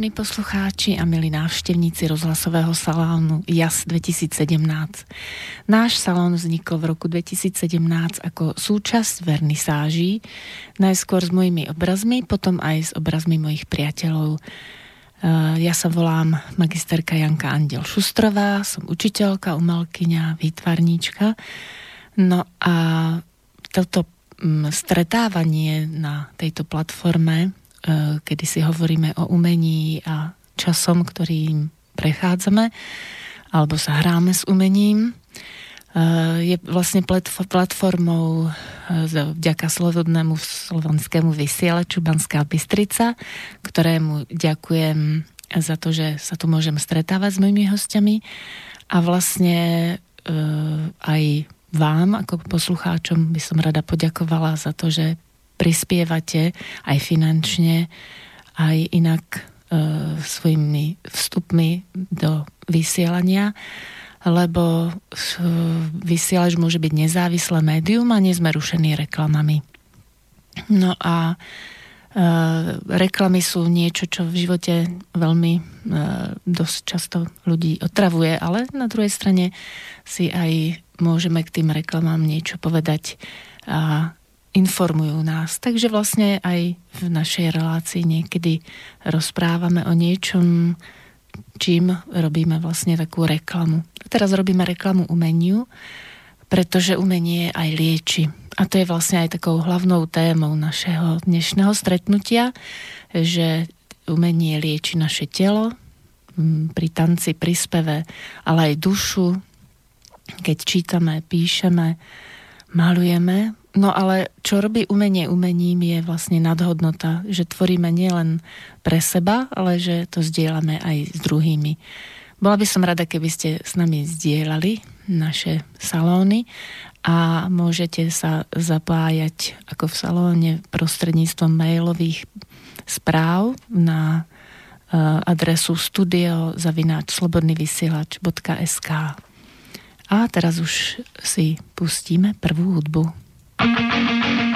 vážení poslucháči a milí návštevníci rozhlasového salónu JAS 2017. Náš salón vznikol v roku 2017 ako súčasť vernisáží, najskôr s mojimi obrazmi, potom aj s obrazmi mojich priateľov. Eh, ja sa volám magisterka Janka Andel Šustrová, som učiteľka, umelkyňa, výtvarníčka. No a toto mm, stretávanie na tejto platforme kedy si hovoríme o umení a časom, ktorým prechádzame, alebo sa hráme s umením. E, je vlastne platformou e, vďaka Slobodnému slovenskému vysielaču Banská Bystrica, ktorému ďakujem za to, že sa tu môžem stretávať s mojimi hostiami a vlastne aj vám ako poslucháčom by som rada poďakovala za to, že prispievate aj finančne, aj inak e, svojimi vstupmi do vysielania, lebo e, vysielač môže byť nezávislé médium a nie rušení reklamami. No a e, reklamy sú niečo, čo v živote veľmi e, dosť často ľudí otravuje, ale na druhej strane si aj môžeme k tým reklamám niečo povedať a informujú nás. Takže vlastne aj v našej relácii niekedy rozprávame o niečom, čím robíme vlastne takú reklamu. Teraz robíme reklamu umeniu, pretože umenie aj lieči. A to je vlastne aj takou hlavnou témou našeho dnešného stretnutia, že umenie lieči naše telo, pri tanci, pri speve, ale aj dušu, keď čítame, píšeme, malujeme, No ale čo robí umenie umením je vlastne nadhodnota, že tvoríme nielen pre seba, ale že to zdieľame aj s druhými. Bola by som rada, keby ste s nami zdieľali naše salóny a môžete sa zapájať ako v salóne prostredníctvom mailových správ na eh, adresu studiozavináčslobodnyvysielač.sk A teraz už si pustíme prvú hudbu. Thank you.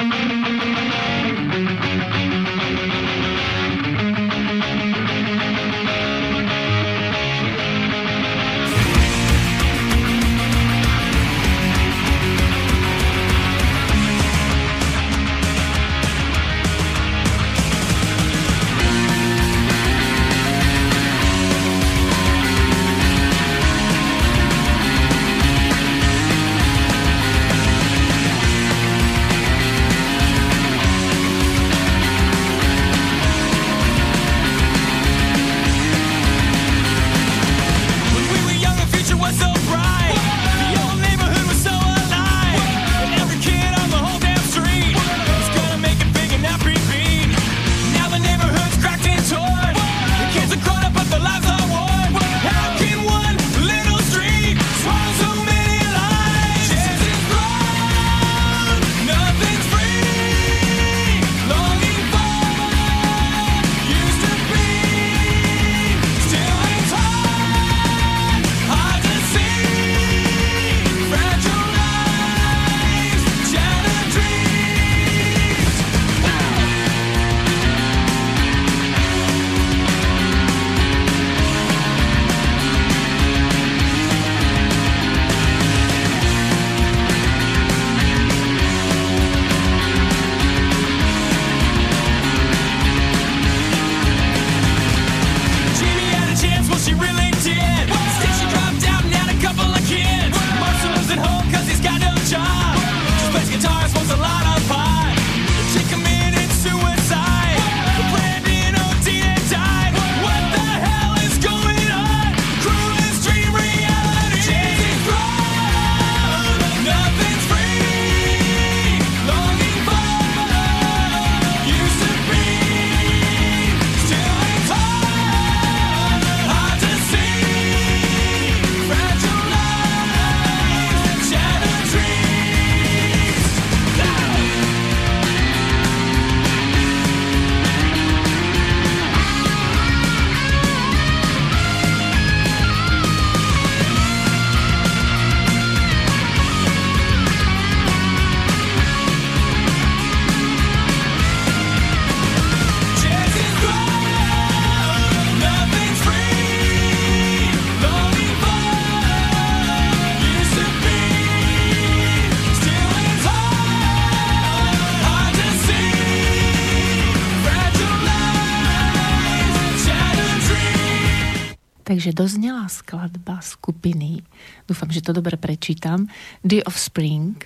Takže doznela skladba skupiny, dúfam, že to dobre prečítam, The Offspring,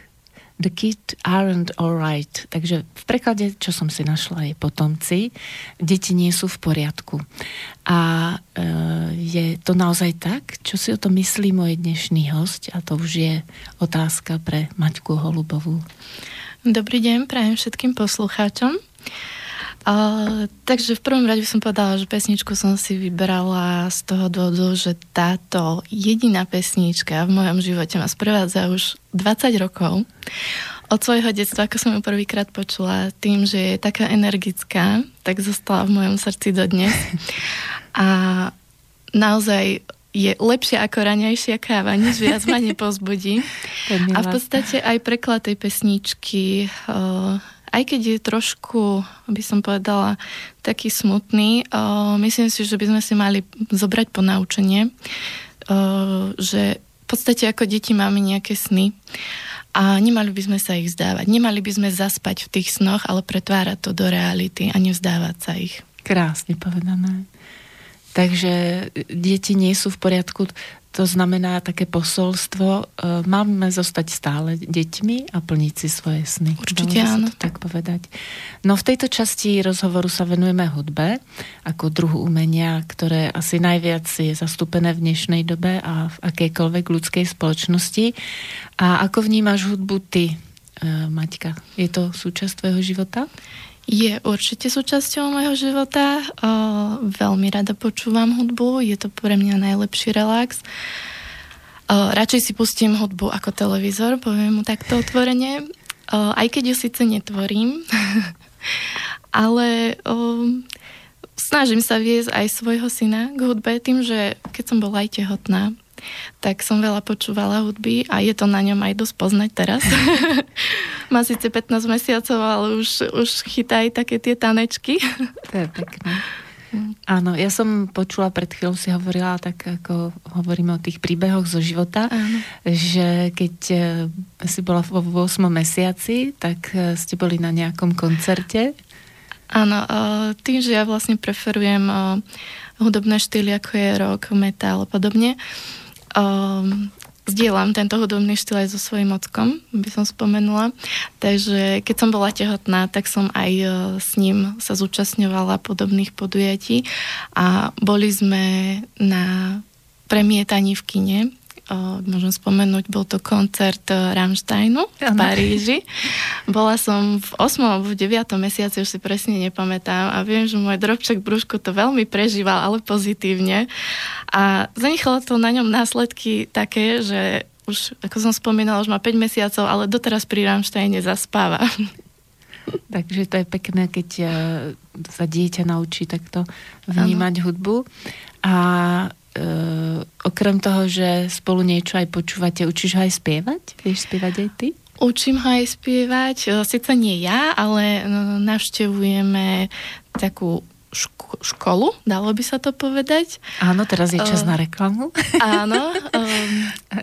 The Kid Aren't Alright. Takže v preklade, čo som si našla, je potomci. Deti nie sú v poriadku. A e, je to naozaj tak? Čo si o to myslí môj dnešný host? A to už je otázka pre Maťku Holubovú. Dobrý deň, prajem všetkým poslucháčom. Uh, takže v prvom rade som povedala, že pesničku som si vyberala z toho dôvodu, že táto jediná pesnička v mojom živote ma sprevádza už 20 rokov. Od svojho detstva, ako som ju prvýkrát počula, tým, že je taká energická, tak zostala v mojom srdci dodnes. A naozaj je lepšia ako ranejšia káva, nič viac ma nepozbudí. A v podstate aj preklad tej pesničky uh, aj keď je trošku, by som povedala, taký smutný, uh, myslím si, že by sme si mali zobrať po naučenie, uh, že v podstate ako deti máme nejaké sny a nemali by sme sa ich vzdávať. Nemali by sme zaspať v tých snoch, ale pretvárať to do reality a nevzdávať sa ich. Krásne povedané. Takže deti nie sú v poriadku. To znamená také posolstvo, e, máme zostať stále deťmi a plniť si svoje sny. Určite áno. tak povedať. No v tejto časti rozhovoru sa venujeme hudbe ako druhu umenia, ktoré asi najviac je zastúpené v dnešnej dobe a v akejkoľvek ľudskej spoločnosti. A ako vnímaš hudbu ty, e, Maťka? Je to súčasť tvojho života? Je určite súčasťou môjho života. O, veľmi rada počúvam hudbu, je to pre mňa najlepší relax. O, radšej si pustím hudbu ako televízor, poviem mu takto otvorene. O, aj keď ju síce netvorím, ale o, snažím sa viesť aj svojho syna k hudbe tým, že keď som bola aj tehotná, tak som veľa počúvala hudby a je to na ňom aj dosť poznať teraz. Má síce 15 mesiacov, ale už, už chytá aj také tie tanečky. to je pekné. Áno, ja som počula, pred chvíľou si hovorila, tak ako hovoríme o tých príbehoch zo života, Áno. že keď eh, si bola vo 8 mesiaci, tak eh, ste boli na nejakom koncerte. Áno, eh, tým, že ja vlastne preferujem hudobné štýly, ako je rock, metal a podobne, um, zdieľam tento hudobný štýl aj so svojím ockom, by som spomenula. Takže keď som bola tehotná, tak som aj uh, s ním sa zúčastňovala podobných podujatí a boli sme na premietaní v kine môžem spomenúť, bol to koncert e, Rammsteinu v Paríži. Bola som v 8. alebo v 9. mesiaci, už si presne nepamätám a viem, že môj drobček brúšku to veľmi prežíval, ale pozitívne. A zanechalo to na ňom následky také, že už, ako som spomínala, už má 5 mesiacov, ale doteraz pri Rammsteine zaspáva. Takže to je pekné, keď e, sa dieťa naučí takto vnímať ano. hudbu. A okrem toho, že spolu niečo aj počúvate, učíš ho aj spievať? Vieš spievať aj ty? Učím ho aj spievať, sice nie ja, ale navštevujeme takú ško- školu, dalo by sa to povedať. Áno, teraz je čas uh, na reklamu. Áno, um,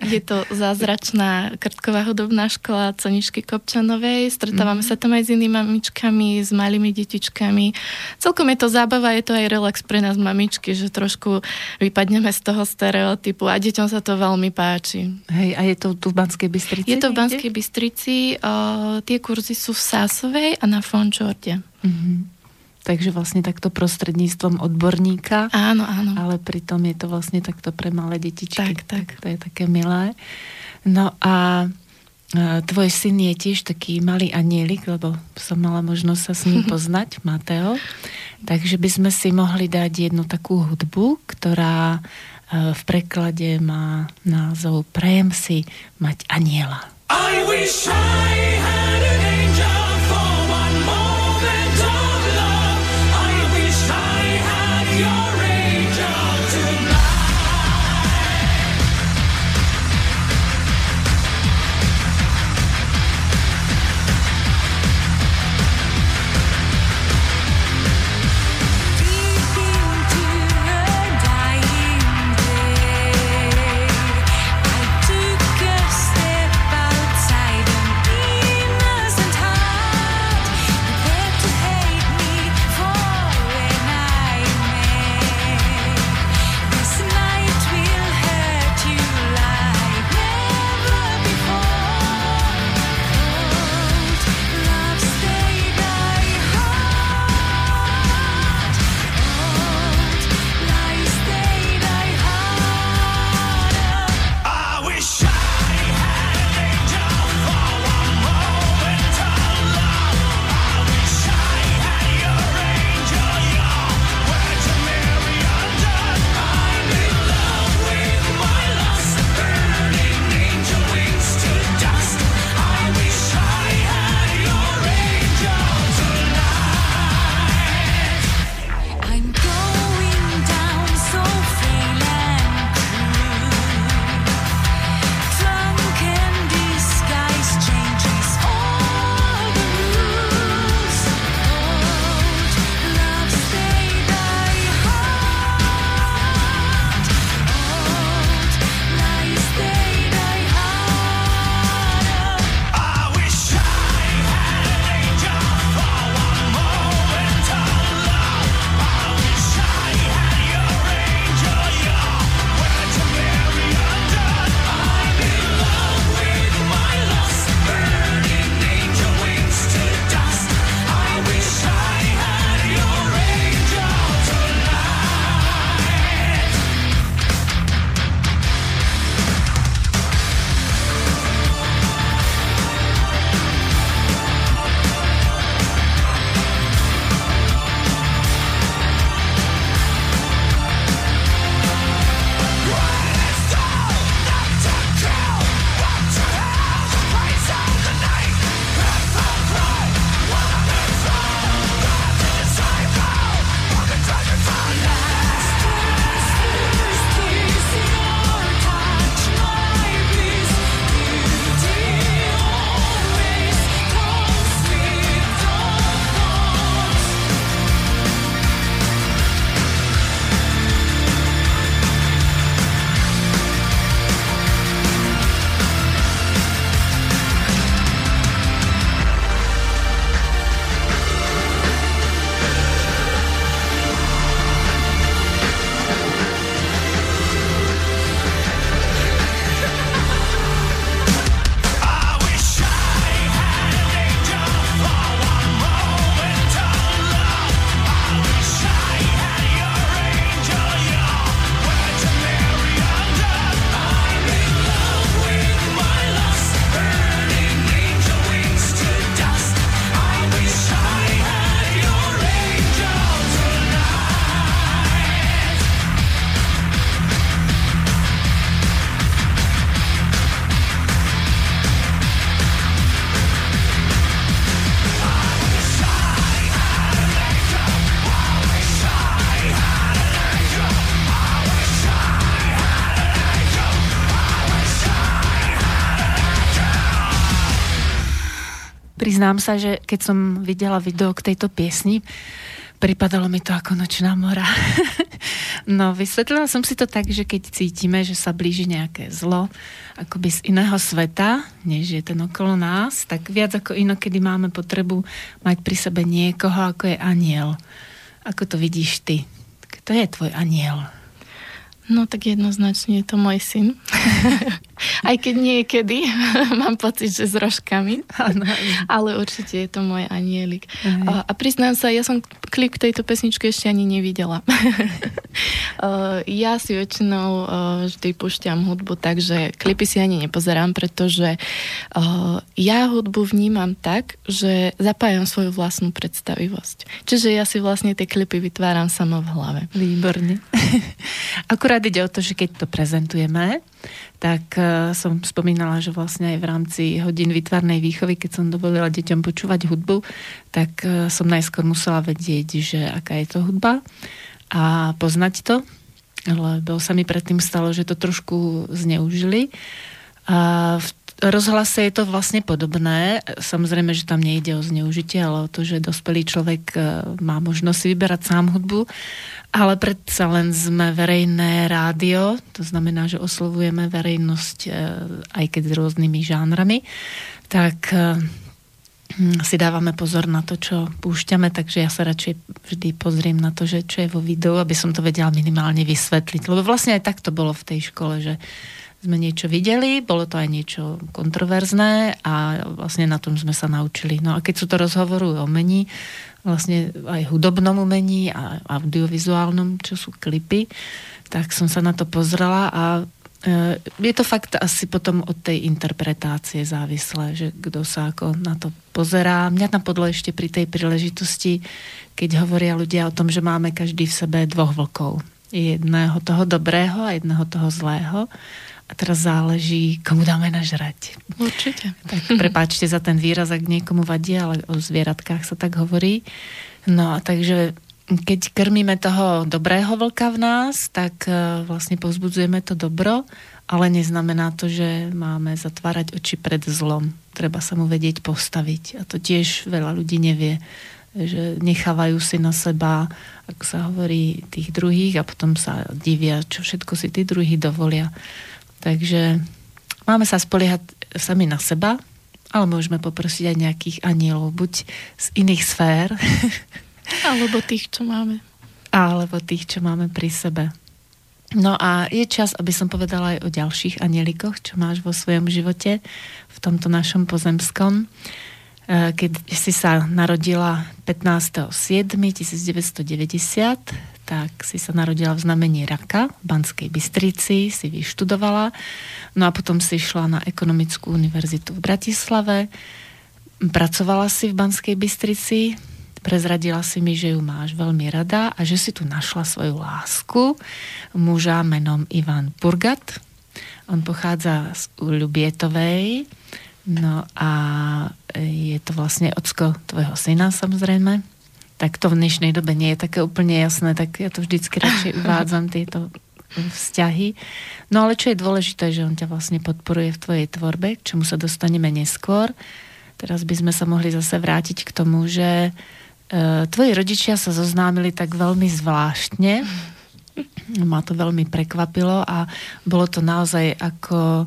je to zázračná krtková hudobná škola Conišky Kopčanovej. Stretávame mm. sa tam aj s inými mamičkami, s malými detičkami. Celkom je to zábava, je to aj relax pre nás mamičky, že trošku vypadneme z toho stereotypu a deťom sa to veľmi páči. Hej, a je to tu v Banskej Bystrici? Je to v Banskej Bystrici. Uh, tie kurzy sú v Sásovej a na Fončorde. Mm-hmm. Takže vlastne takto prostredníctvom odborníka. Áno, áno. Ale pritom je to vlastne takto pre malé detičky. Tak, tak. To je také milé. No a tvoj syn je tiež taký malý anielik, lebo som mala možnosť sa s ním poznať, Mateo. Takže by sme si mohli dať jednu takú hudbu, ktorá e, v preklade má názov Prejem si mať aniela. I wish I Priznám sa, že keď som videla video k tejto piesni, pripadalo mi to ako nočná mora. no, vysvetlila som si to tak, že keď cítime, že sa blíži nejaké zlo, akoby z iného sveta, než je ten okolo nás, tak viac ako inokedy máme potrebu mať pri sebe niekoho, ako je aniel. Ako to vidíš ty? Kto je tvoj aniel? No tak jednoznačne je to môj syn. Aj keď niekedy mám pocit, že s rožkami. Ale určite je to môj anielik. A, a priznám sa, ja som klip k tejto pesničke ešte ani nevidela. ja si väčšinou vždy pušťam hudbu, takže klipy si ani nepozerám, pretože ja hudbu vnímam tak, že zapájam svoju vlastnú predstavivosť. Čiže ja si vlastne tie klipy vytváram sama v hlave. Výborne. Akurát ide o to, že keď to prezentujeme, tak uh, som spomínala, že vlastne aj v rámci hodín vytvarnej výchovy, keď som dovolila deťom počúvať hudbu, tak uh, som najskôr musela vedieť, že aká je to hudba a poznať to, lebo sa mi predtým stalo, že to trošku zneužili. A v rozhlase je to vlastne podobné. Samozrejme, že tam nejde o zneužitie, ale o to, že dospelý človek e, má možnosť si vyberať sám hudbu, ale predsa len sme verejné rádio, to znamená, že oslovujeme verejnosť e, aj keď s rôznymi žánrami, tak e, hm, si dávame pozor na to, čo púšťame, takže ja sa radšej vždy pozriem na to, že čo je vo videu, aby som to vedela minimálne vysvetliť. Lebo vlastne aj tak to bolo v tej škole, že sme niečo videli, bolo to aj niečo kontroverzné a vlastne na tom sme sa naučili. No a keď sú to rozhovory o umení, vlastne aj hudobnom umení a audiovizuálnom, čo sú klipy, tak som sa na to pozrela a e, je to fakt asi potom od tej interpretácie závislé, že kto sa ako na to pozerá. Mňa tam podľa ešte pri tej príležitosti, keď hovoria ľudia o tom, že máme každý v sebe dvoch vlkov. Jedného toho dobrého a jedného toho zlého. A teraz záleží, komu dáme nažrať. Určite. Tak prepáčte za ten výraz, ak niekomu vadí, ale o zvieratkách sa tak hovorí. No a takže keď krmíme toho dobrého vlka v nás, tak e, vlastne povzbudzujeme to dobro, ale neznamená to, že máme zatvárať oči pred zlom. Treba sa mu vedieť postaviť. A to tiež veľa ľudí nevie že nechávajú si na seba, ako sa hovorí, tých druhých a potom sa divia, čo všetko si tí druhí dovolia. Takže máme sa spoliehať sami na seba, ale môžeme poprosiť aj nejakých anielov, buď z iných sfér. Alebo tých, čo máme. Alebo tých, čo máme pri sebe. No a je čas, aby som povedala aj o ďalších anielikoch, čo máš vo svojom živote, v tomto našom pozemskom. E, keď si sa narodila 15.7.1990, tak si sa narodila v znamení Raka v Banskej Bystrici, si vyštudovala, no a potom si išla na Ekonomickú univerzitu v Bratislave, pracovala si v Banskej Bystrici, prezradila si mi, že ju máš veľmi rada a že si tu našla svoju lásku, muža menom Ivan Purgat. On pochádza z Ľubietovej, no a je to vlastne ocko tvojho syna samozrejme tak to v dnešnej dobe nie je také úplne jasné, tak ja to vždycky radšej uvádzam tieto vzťahy. No ale čo je dôležité, že on ťa vlastne podporuje v tvojej tvorbe, k čomu sa dostaneme neskôr. Teraz by sme sa mohli zase vrátiť k tomu, že e, tvoji rodičia sa zoznámili tak veľmi zvláštne. Ma to veľmi prekvapilo a bolo to naozaj ako e,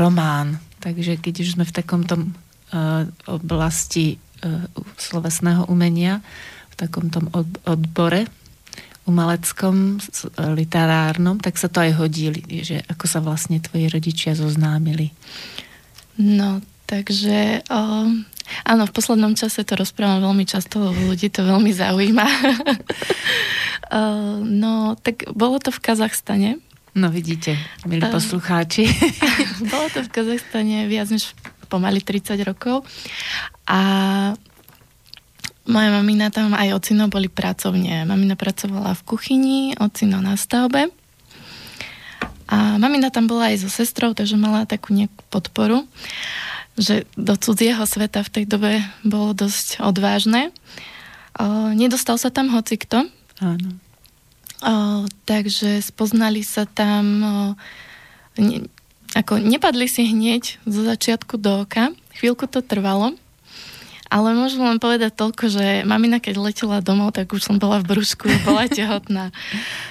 román. Takže keď už sme v takom tom e, oblasti slovesného umenia v takom tom odbore umeleckom, literárnom, tak sa to aj hodí, že ako sa vlastne tvoji rodičia zoznámili. No, takže o, áno, v poslednom čase to rozprávam veľmi často, ľudí to veľmi zaujíma. no, tak bolo to v Kazachstane. No vidíte, milí poslucháči. bolo to v Kazachstane viac než pomaly 30 rokov. A moja mamina tam aj ocino boli pracovne. Mamina pracovala v kuchyni, ocino na stavbe. A mamina tam bola aj so sestrou, takže mala takú nejakú podporu, že do cudzieho sveta v tej dobe bolo dosť odvážne. O, nedostal sa tam hocikto. Áno. O, takže spoznali sa tam o, ne, ako nepadli si hneď zo začiatku do oka. Chvíľku to trvalo. Ale môžem len povedať toľko, že mamina, keď letela domov, tak už som bola v brúšku, bola tehotná.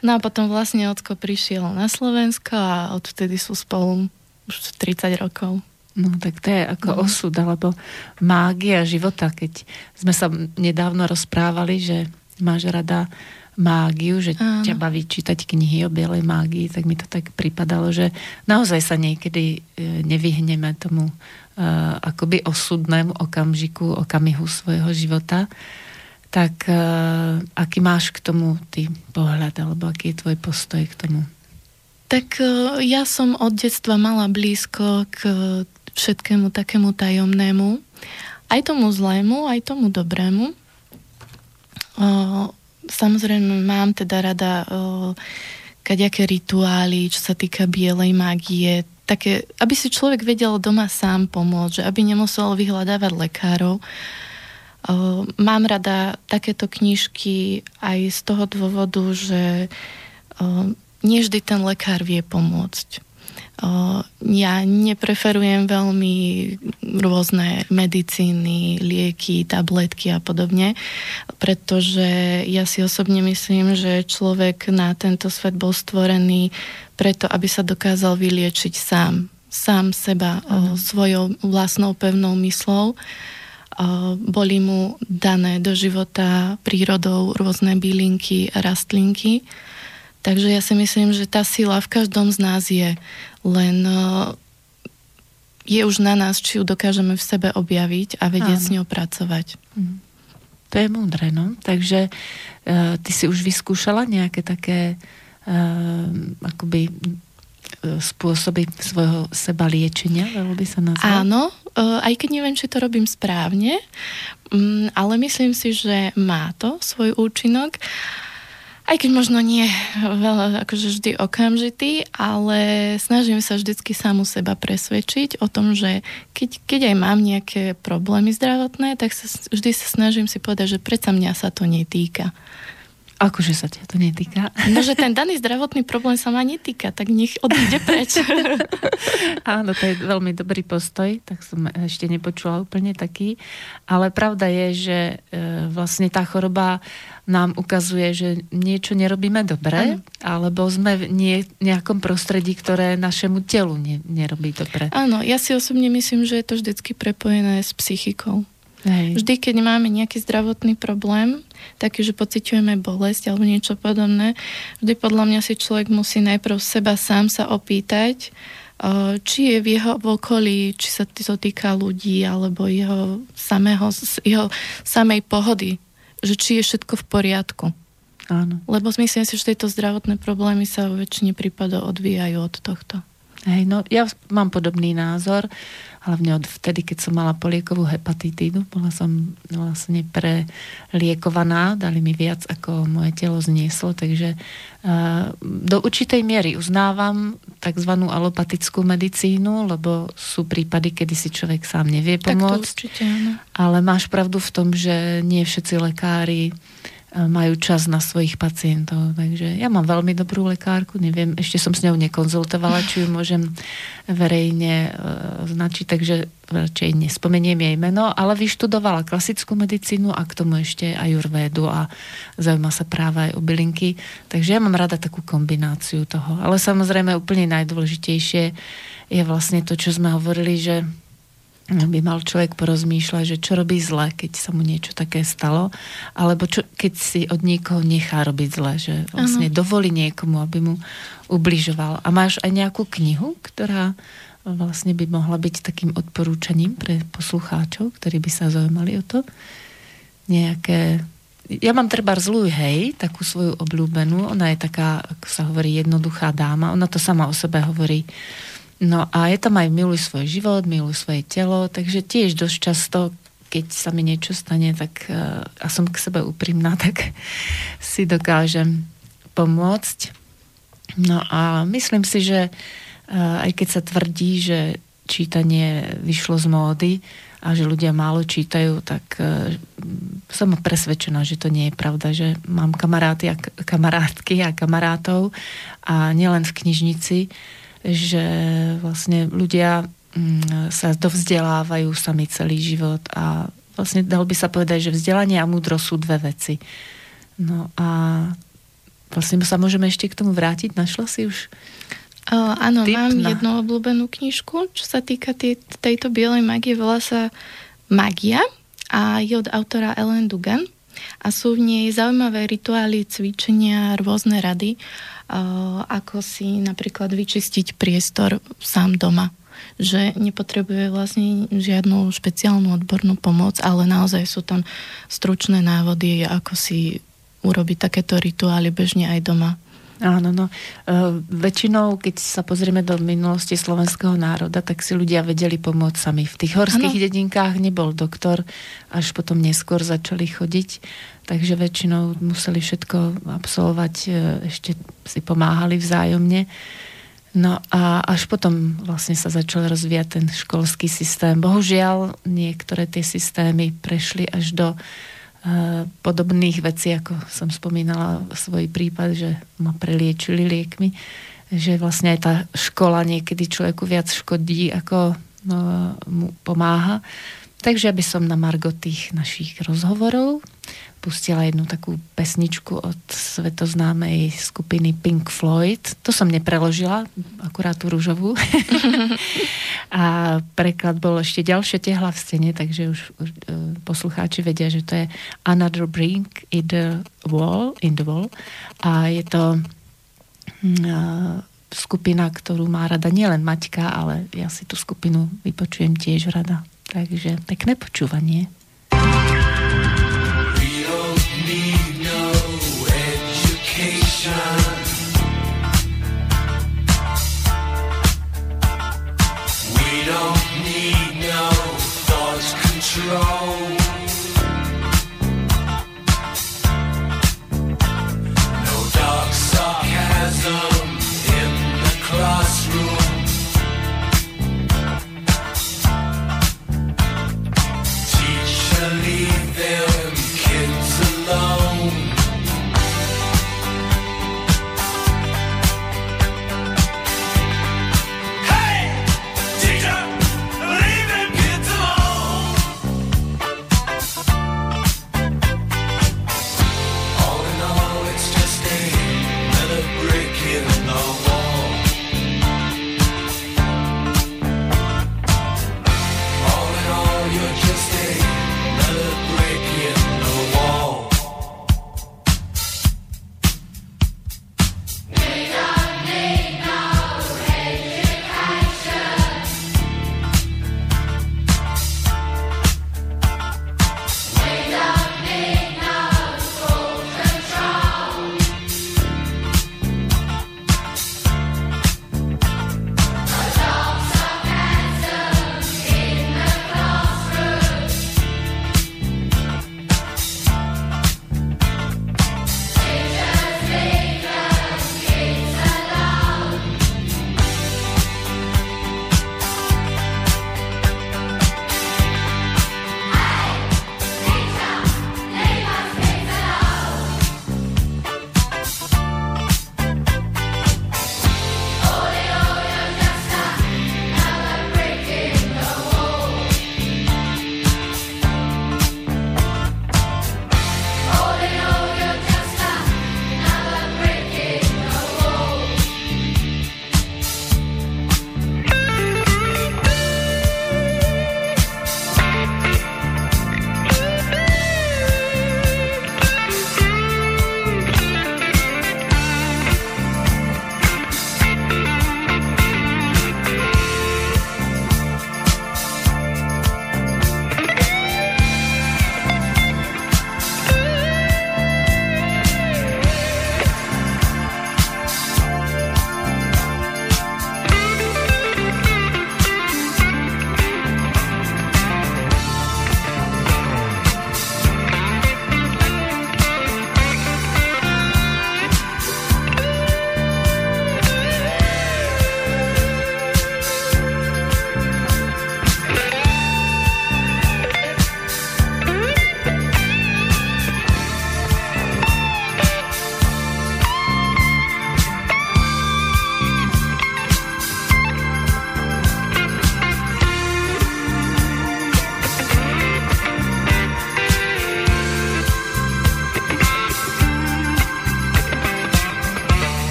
No a potom vlastne ocko prišiel na Slovensko a odvtedy sú spolu už 30 rokov. No tak to je ako no. osud, alebo mágia života, keď sme sa nedávno rozprávali, že máš rada mágiu, že Áno. ťa baví čítať knihy o bielej mágii, tak mi to tak pripadalo, že naozaj sa niekedy e, nevyhneme tomu uh, akoby osudnému okamžiku, okamihu svojho života. Tak uh, aký máš k tomu ty pohľad, alebo aký je tvoj postoj k tomu? Tak uh, ja som od detstva mala blízko k všetkému takému tajomnému, aj tomu zlému, aj tomu dobrému. Samozrejme mám teda rada kaďaké rituály, čo sa týka bielej mágie, také, aby si človek vedel doma sám pomôcť, že aby nemusel vyhľadávať lekárov. Mám rada takéto knižky aj z toho dôvodu, že nie vždy ten lekár vie pomôcť. Ja nepreferujem veľmi rôzne medicíny, lieky, tabletky a podobne, pretože ja si osobne myslím, že človek na tento svet bol stvorený preto, aby sa dokázal vyliečiť sám. Sám seba uh-huh. svojou vlastnou pevnou myslou. Boli mu dané do života prírodou rôzne bylinky a rastlinky. Takže ja si myslím, že tá sila v každom z nás je len uh, je už na nás, či ju dokážeme v sebe objaviť a vedieť Áno. s ňou pracovať. Mm. To je múdre, no. Takže uh, ty si už vyskúšala nejaké také uh, akoby spôsoby svojho seba liečenia, veľmi by sa nazval? Áno, aj keď neviem, či to robím správne, mm, ale myslím si, že má to svoj účinok. Aj keď možno nie veľa, akože vždy okamžitý, ale snažím sa vždycky samu seba presvedčiť o tom, že keď, keď aj mám nejaké problémy zdravotné, tak sa, vždy sa snažím si povedať, že predsa mňa sa to netýka. Akože sa ťa to netýka? No, že ten daný zdravotný problém sa ma netýka, tak nech odíde preč. Áno, to je veľmi dobrý postoj, tak som ešte nepočula úplne taký. Ale pravda je, že e, vlastne tá choroba nám ukazuje, že niečo nerobíme dobre, ano. alebo sme v nie, nejakom prostredí, ktoré našemu telu ne, nerobí dobre. Áno, ja si osobne myslím, že je to vždycky prepojené s psychikou. Hej. Vždy, keď máme nejaký zdravotný problém, taký, že pociťujeme bolesť alebo niečo podobné, vždy podľa mňa si človek musí najprv seba sám sa opýtať, či je v jeho okolí, či sa to týka ľudí alebo jeho, samého, jeho samej pohody, že či je všetko v poriadku. Áno. Lebo myslím si, že tieto zdravotné problémy sa vo väčšine prípadov odvíjajú od tohto. Hej, no ja mám podobný názor hlavne od vtedy, keď som mala poliekovú hepatitídu. Bola som vlastne preliekovaná, dali mi viac, ako moje telo znieslo, takže do určitej miery uznávam tzv. alopatickú medicínu, lebo sú prípady, kedy si človek sám nevie pomôcť. Tak to určite, áno. Ale máš pravdu v tom, že nie všetci lekári majú čas na svojich pacientov. Takže ja mám veľmi dobrú lekárku, neviem, ešte som s ňou nekonzultovala, či ju môžem verejne e, značiť, takže radšej nespomeniem jej meno, ale vyštudovala klasickú medicínu a k tomu ešte aj urvédu a zaujíma sa práve aj o bylinky. Takže ja mám rada takú kombináciu toho. Ale samozrejme úplne najdôležitejšie je vlastne to, čo sme hovorili, že by mal človek porozmýšľať, že čo robí zle, keď sa mu niečo také stalo, alebo čo, keď si od niekoho nechá robiť zle, že vlastne ano. dovolí niekomu, aby mu ubližoval. A máš aj nejakú knihu, ktorá vlastne by mohla byť takým odporúčaním pre poslucháčov, ktorí by sa zaujímali o to. Nejaké... Ja mám treba zlú hej, takú svoju obľúbenú. Ona je taká, ako sa hovorí, jednoduchá dáma. Ona to sama o sebe hovorí No a je tam aj miluj svoj život, miluj svoje telo, takže tiež dosť často, keď sa mi niečo stane, tak uh, a som k sebe úprimná, tak si dokážem pomôcť. No a myslím si, že uh, aj keď sa tvrdí, že čítanie vyšlo z módy a že ľudia málo čítajú, tak uh, som presvedčená, že to nie je pravda, že mám kamaráty a kamarátky a kamarátov a nielen v knižnici, že vlastne ľudia mm, sa dovzdelávajú sami celý život a vlastne dal by sa povedať, že vzdelanie a múdro sú dve veci. No a vlastne sa môžeme ešte k tomu vrátiť. Našla si už Uh, áno, Typ mám na... jednu obľúbenú knižku, čo sa týka tej, tejto bielej magie, volá sa Magia a je od autora Ellen Dugan a sú v nej zaujímavé rituály, cvičenia, rôzne rady, uh, ako si napríklad vyčistiť priestor sám doma že nepotrebuje vlastne žiadnu špeciálnu odbornú pomoc, ale naozaj sú tam stručné návody, ako si urobiť takéto rituály bežne aj doma. Áno, no. E, väčšinou, keď sa pozrieme do minulosti slovenského národa, tak si ľudia vedeli pomôcť sami. V tých horských ano. dedinkách nebol doktor, až potom neskôr začali chodiť, takže väčšinou museli všetko absolvovať, e, ešte si pomáhali vzájomne. No a až potom vlastne sa začal rozvíjať ten školský systém. Bohužiaľ, niektoré tie systémy prešli až do podobných vecí, ako som spomínala svoj prípad, že ma preliečili liekmi, že vlastne aj tá škola niekedy človeku viac škodí, ako no, mu pomáha. Takže aby som na margo tých našich rozhovorov pustila jednu takú pesničku od svetoznámej skupiny Pink Floyd. To som nepreložila, akurát tú rúžovú. a preklad bol ešte ďalšie tehla v stene, takže už, už uh, poslucháči vedia, že to je Another Brink in the Wall, in the wall. A je to uh, skupina, ktorú má rada nielen Maťka, ale ja si tú skupinu vypočujem tiež rada. Takže pekné počúvanie. wrong.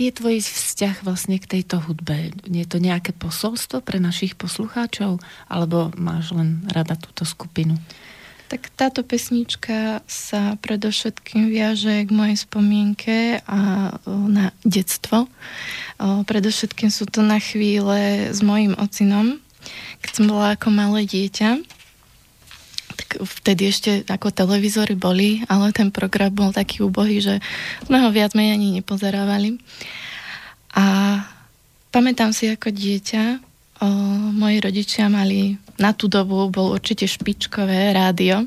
Aký je tvoj vzťah vlastne k tejto hudbe? Je to nejaké posolstvo pre našich poslucháčov? Alebo máš len rada túto skupinu? Tak táto pesnička sa predovšetkým viaže k mojej spomienke a na detstvo. Predovšetkým sú to na chvíle s mojim ocinom, keď som bola ako malé dieťa. Tak vtedy ešte ako televízory boli, ale ten program bol taký úbohý, že sme ho viac menej ani nepozerávali. A pamätám si ako dieťa, o, moji rodičia mali na tú dobu bol určite špičkové rádio.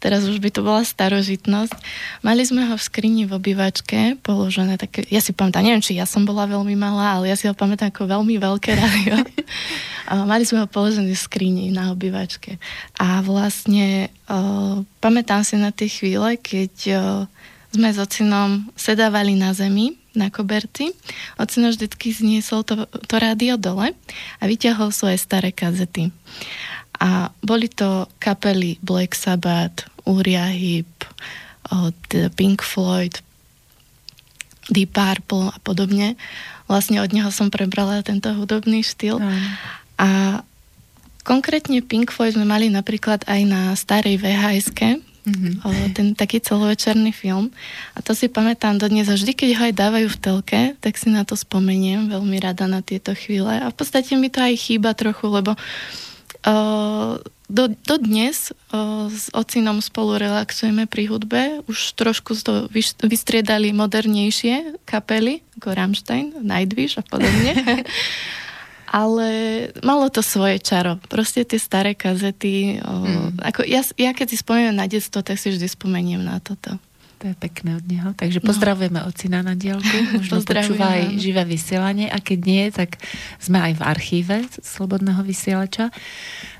Teraz už by to bola starožitnosť. Mali sme ho v skrini v obývačke položené také, ja si pamätám, neviem, či ja som bola veľmi malá, ale ja si ho pamätám ako veľmi veľké rádio. mali sme ho položené v skrini na obývačke. A vlastne o, pamätám si na tie chvíle, keď o, sme s ocinom sedávali na zemi na koberci. Ocino vždycky zniesol to, to rádio dole a vyťahol svoje staré kazety. A boli to kapely Black Sabbath, Uriah Heep, od Pink Floyd, Deep Purple a podobne. Vlastne od neho som prebrala tento hudobný štýl. Mm. A konkrétne Pink Floyd sme mali napríklad aj na starej vhs mm-hmm. ten taký celovečerný film. A to si pamätám dodnes a vždy, keď ho aj dávajú v telke, tak si na to spomeniem veľmi rada na tieto chvíle. A v podstate mi to aj chýba trochu, lebo o, do, do dnes o, s ocinom spolu relaxujeme pri hudbe. Už trošku to vystriedali modernejšie kapely, ako Rammstein, Nightwish a podobne. ale malo to svoje čaro. Proste tie staré kazety. O, mm. ako ja, ja keď si spomínam na detstvo, tak si vždy spomeniem na toto. To je pekné od neho. Takže no. pozdravujeme ocina na dielku. Možno počúva aj živé vysielanie a keď nie, tak sme aj v archíve Slobodného vysielača.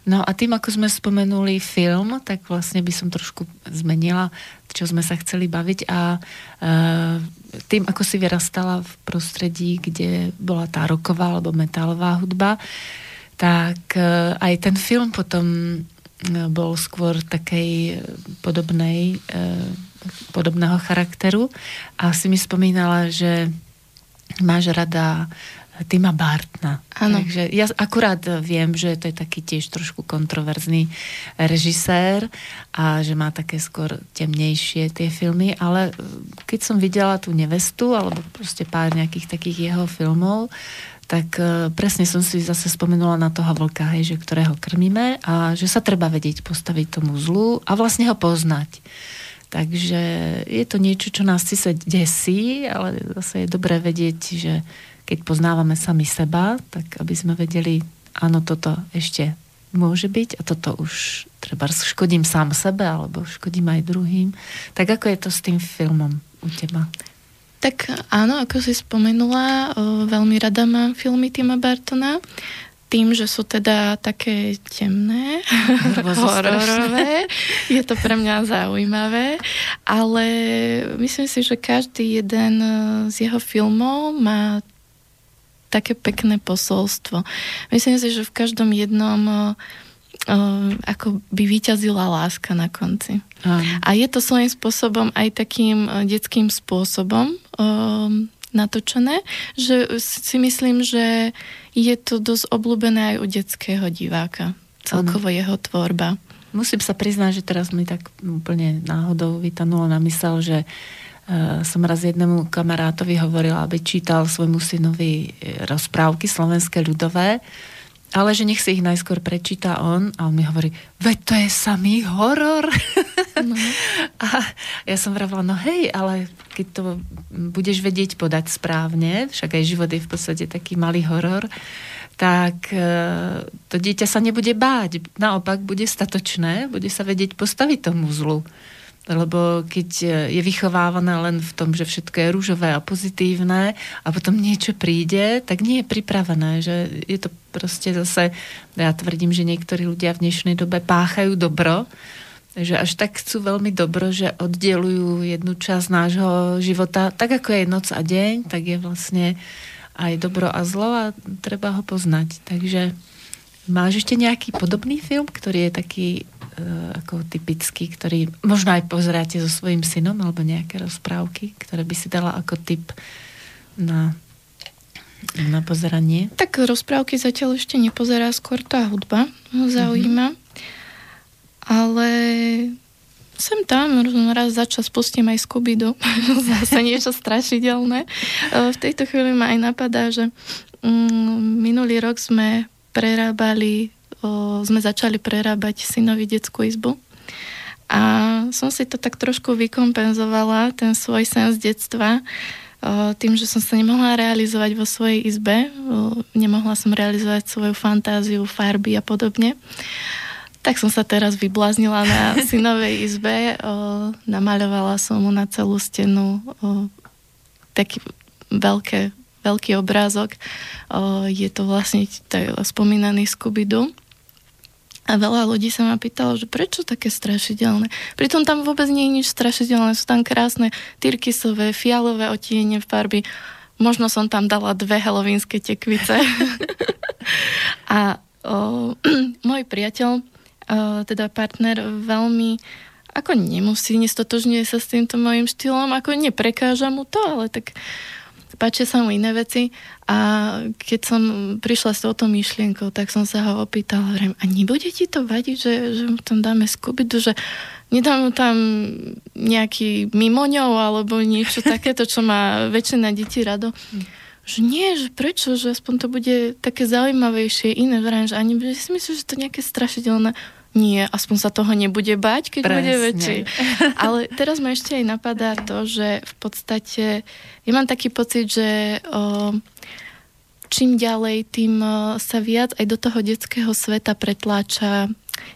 No a tým, ako sme spomenuli film, tak vlastne by som trošku zmenila, čo sme sa chceli baviť a uh, tým, ako si vyrastala v prostredí, kde bola tá roková alebo metálová hudba, tak e, aj ten film potom e, bol skôr takej podobnej, e, podobného charakteru a si mi spomínala, že máš rada Tima Bartna. Ano. Takže ja akurát viem, že to je taký tiež trošku kontroverzný režisér a že má také skôr temnejšie tie filmy, ale keď som videla tú nevestu alebo proste pár nejakých takých jeho filmov, tak e, presne som si zase spomenula na toho vlka, hej, že ktorého krmíme a že sa treba vedieť postaviť tomu zlu a vlastne ho poznať. Takže je to niečo, čo nás sa desí, ale zase je dobré vedieť, že keď poznávame sami seba, tak aby sme vedeli, áno, toto ešte môže byť a toto už treba škodím sám sebe alebo škodím aj druhým. Tak ako je to s tým filmom u teba? Tak áno, ako si spomenula, veľmi rada mám filmy Tima Bartona tým, že sú teda také temné, hororové, je to pre mňa zaujímavé, ale myslím si, že každý jeden z jeho filmov má také pekné posolstvo. Myslím si, že v každom jednom uh, ako by vyťazila láska na konci. Aj. A je to svojím spôsobom aj takým detským spôsobom um, natočené, že si myslím, že je to dosť obľúbené aj u detského diváka. Celkovo ano. jeho tvorba. Musím sa priznať, že teraz mi tak úplne náhodou vytanulo na mysel, že Eh, som raz jednému kamarátovi hovorila, aby čítal svojmu synovi eh, rozprávky slovenské ľudové, ale že nech si ich najskôr prečíta on a on mi hovorí, veď to je samý horor. No. a ja som vravila, no hej, ale keď to budeš vedieť podať správne, však aj život je v podstate taký malý horor, tak eh, to dieťa sa nebude báť. Naopak bude statočné, bude sa vedieť postaviť tomu zlu. Lebo keď je vychovávané len v tom, že všetko je rúžové a pozitívne a potom niečo príde, tak nie je pripravené. Že je to proste zase, ja tvrdím, že niektorí ľudia v dnešnej dobe páchajú dobro, že až tak chcú veľmi dobro, že oddelujú jednu časť nášho života. Tak ako je noc a deň, tak je vlastne aj dobro a zlo a treba ho poznať. Takže máš ešte nejaký podobný film, ktorý je taký ako typický, ktorý možno aj pozeráte so svojím synom alebo nejaké rozprávky, ktoré by si dala ako typ na na pozeranie? Tak rozprávky zatiaľ ešte nepozerá, skôr tá hudba ho zaujíma. Mm-hmm. Ale sem tam raz za čas pustím aj scooby Zase niečo strašidelné. V tejto chvíli ma aj napadá, že mm, minulý rok sme prerábali, sme začali prerábať synovi detskú izbu. A som si to tak trošku vykompenzovala, ten svoj sen z detstva, tým, že som sa nemohla realizovať vo svojej izbe, nemohla som realizovať svoju fantáziu, farby a podobne. Tak som sa teraz vybláznila na synovej izbe, namaľovala som mu na celú stenu taký veľké, veľký obrázok. Je to vlastne spomínaný Scooby-Doo a veľa ľudí sa ma pýtalo, že prečo také strašidelné. Pritom tam vôbec nie je nič strašidelné. Sú tam krásne tyrkysové, fialové otiene v farby. Možno som tam dala dve helovínske tekvice. a o, môj priateľ, o, teda partner, veľmi ako nemusí, nestotožňuje sa s týmto mojim štýlom, ako neprekáža mu to, ale tak páčia sa mu iné veci. A keď som prišla s touto myšlienkou, tak som sa ho opýtala, hovorím, a nebude ti to vadiť, že, že mu tam dáme skubidu, že nedám mu tam nejaký mimoňov alebo niečo takéto, čo má väčšina detí rado. Že nie, že prečo, že aspoň to bude také zaujímavejšie, iné, vrajím, že ani si myslím, že to nejaké strašidelné nie, aspoň sa toho nebude bať, keď Presne. bude väčší. Ale teraz ma ešte aj napadá to, že v podstate, ja mám taký pocit, že o, čím ďalej, tým o, sa viac aj do toho detského sveta pretláča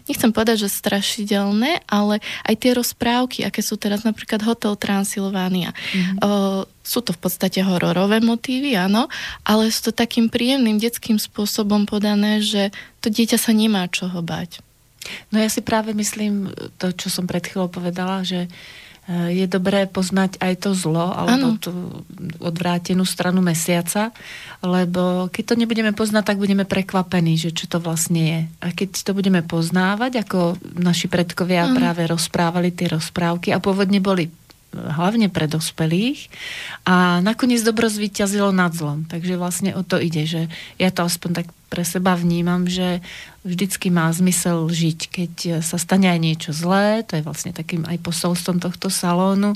nechcem povedať, že strašidelné, ale aj tie rozprávky, aké sú teraz napríklad Hotel Transylvania. Mm-hmm. O, sú to v podstate hororové motívy, áno, ale sú to takým príjemným detským spôsobom podané, že to dieťa sa nemá čoho bať. No ja si práve myslím to, čo som pred chvíľou povedala, že eh, je dobré poznať aj to zlo alebo ano. tú odvrátenú stranu mesiaca, lebo keď to nebudeme poznať, tak budeme prekvapení, že čo to vlastne je. A keď to budeme poznávať, ako naši predkovia ano. práve rozprávali tie rozprávky a pôvodne boli hlavne pre dospelých a nakoniec dobro zvíťazilo nad zlom. Takže vlastne o to ide, že ja to aspoň tak pre seba vnímam, že vždycky má zmysel žiť, keď sa stane aj niečo zlé, to je vlastne takým aj posolstvom tohto salónu,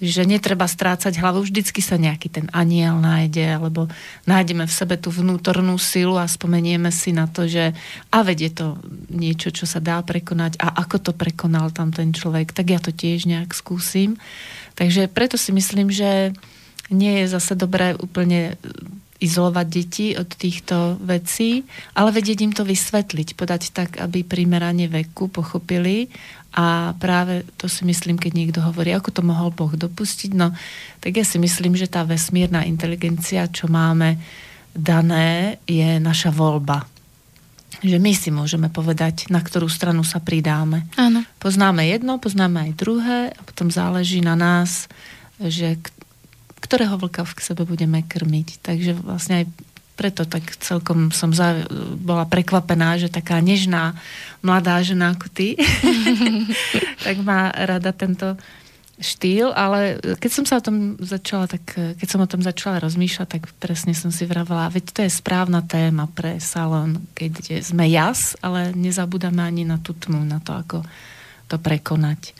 že netreba strácať hlavu, vždycky sa nejaký ten aniel nájde, alebo nájdeme v sebe tú vnútornú silu a spomenieme si na to, že a vedie to niečo, čo sa dá prekonať a ako to prekonal tam ten človek, tak ja to tiež nejak skúsim. Takže preto si myslím, že nie je zase dobré úplne izolovať deti od týchto vecí, ale vedieť im to vysvetliť, podať tak, aby primerane veku pochopili a práve to si myslím, keď niekto hovorí, ako to mohol Boh dopustiť, no tak ja si myslím, že tá vesmírna inteligencia, čo máme dané, je naša voľba. Že my si môžeme povedať, na ktorú stranu sa pridáme. Áno. Poznáme jedno, poznáme aj druhé a potom záleží na nás, že ktorého vlka v sebe budeme krmiť. Takže vlastne aj preto tak celkom som za, bola prekvapená, že taká nežná mladá žena ako ty, tak má rada tento štýl, ale keď som sa o tom začala, tak keď som o tom začala rozmýšľať, tak presne som si vravela, veď to je správna téma pre salón, keď sme jas, ale nezabúdame ani na tú tmu, na to, ako to prekonať.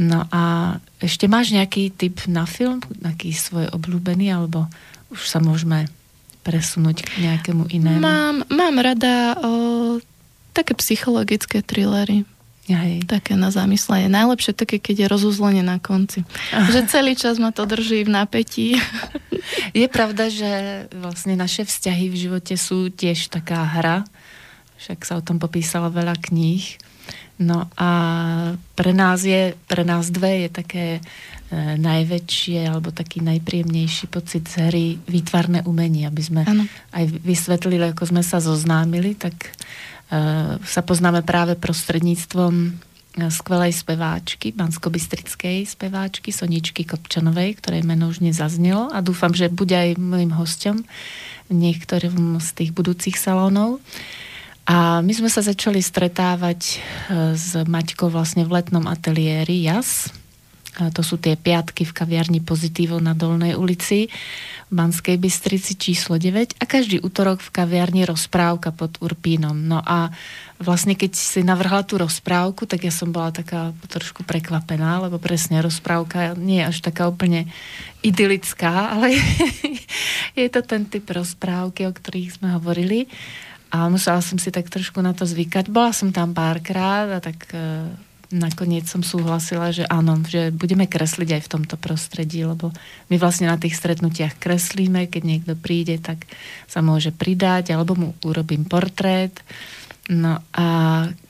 No a ešte máš nejaký typ na film, nejaký svoj obľúbený, alebo už sa môžeme presunúť k nejakému inému? Mám, mám rada o, také psychologické thrillery. Hej. Také na zamyslenie. Najlepšie také, keď je rozuzlenie na konci. Aha. Že celý čas ma to drží v napätí. Je pravda, že vlastne naše vzťahy v živote sú tiež taká hra. Však sa o tom popísalo veľa kníh. No a pre nás je, pre nás dve je také e, najväčšie alebo taký najpríjemnejší pocit z hry výtvarné umenie, aby sme ano. aj vysvetlili, ako sme sa zoznámili, tak e, sa poznáme práve prostredníctvom e, skvelej speváčky, banskobistrickej speváčky Soničky Kopčanovej, ktorej meno už nezaznelo a dúfam, že bude aj môjim hostom v niektorom z tých budúcich salónov. A my sme sa začali stretávať e, s Maťkou vlastne v letnom ateliéri JAS, to sú tie piatky v kaviarni Pozitívo na Dolnej ulici v Banskej Bystrici číslo 9 a každý útorok v kaviarni rozprávka pod Urpínom. No a vlastne keď si navrhla tú rozprávku, tak ja som bola taká trošku prekvapená, lebo presne rozprávka nie je až taká úplne idylická, ale je to ten typ rozprávky, o ktorých sme hovorili. A musela som si tak trošku na to zvykať. Bola som tam párkrát a tak e, nakoniec som súhlasila, že áno, že budeme kresliť aj v tomto prostredí, lebo my vlastne na tých stretnutiach kreslíme, keď niekto príde, tak sa môže pridať, alebo mu urobím portrét. No a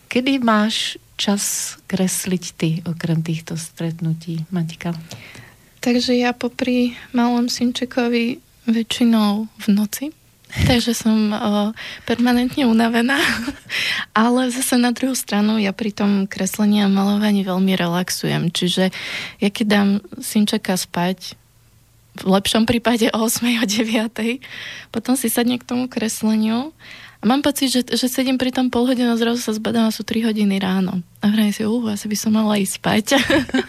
kedy máš čas kresliť ty, okrem týchto stretnutí, Matika? Takže ja popri malom synčekovi väčšinou v noci, Takže som uh, permanentne unavená, ale zase na druhú stranu ja pri tom kreslení a malovaní veľmi relaxujem. Čiže ja keď dám synčeka spať, v lepšom prípade o 8 o 9, potom si sadne k tomu kresleniu a mám pocit, že, že sedím pri tom pol hodinu a zrazu sa zbadám a sú 3 hodiny ráno. A vrajím si, uh, asi by som mala ísť spať.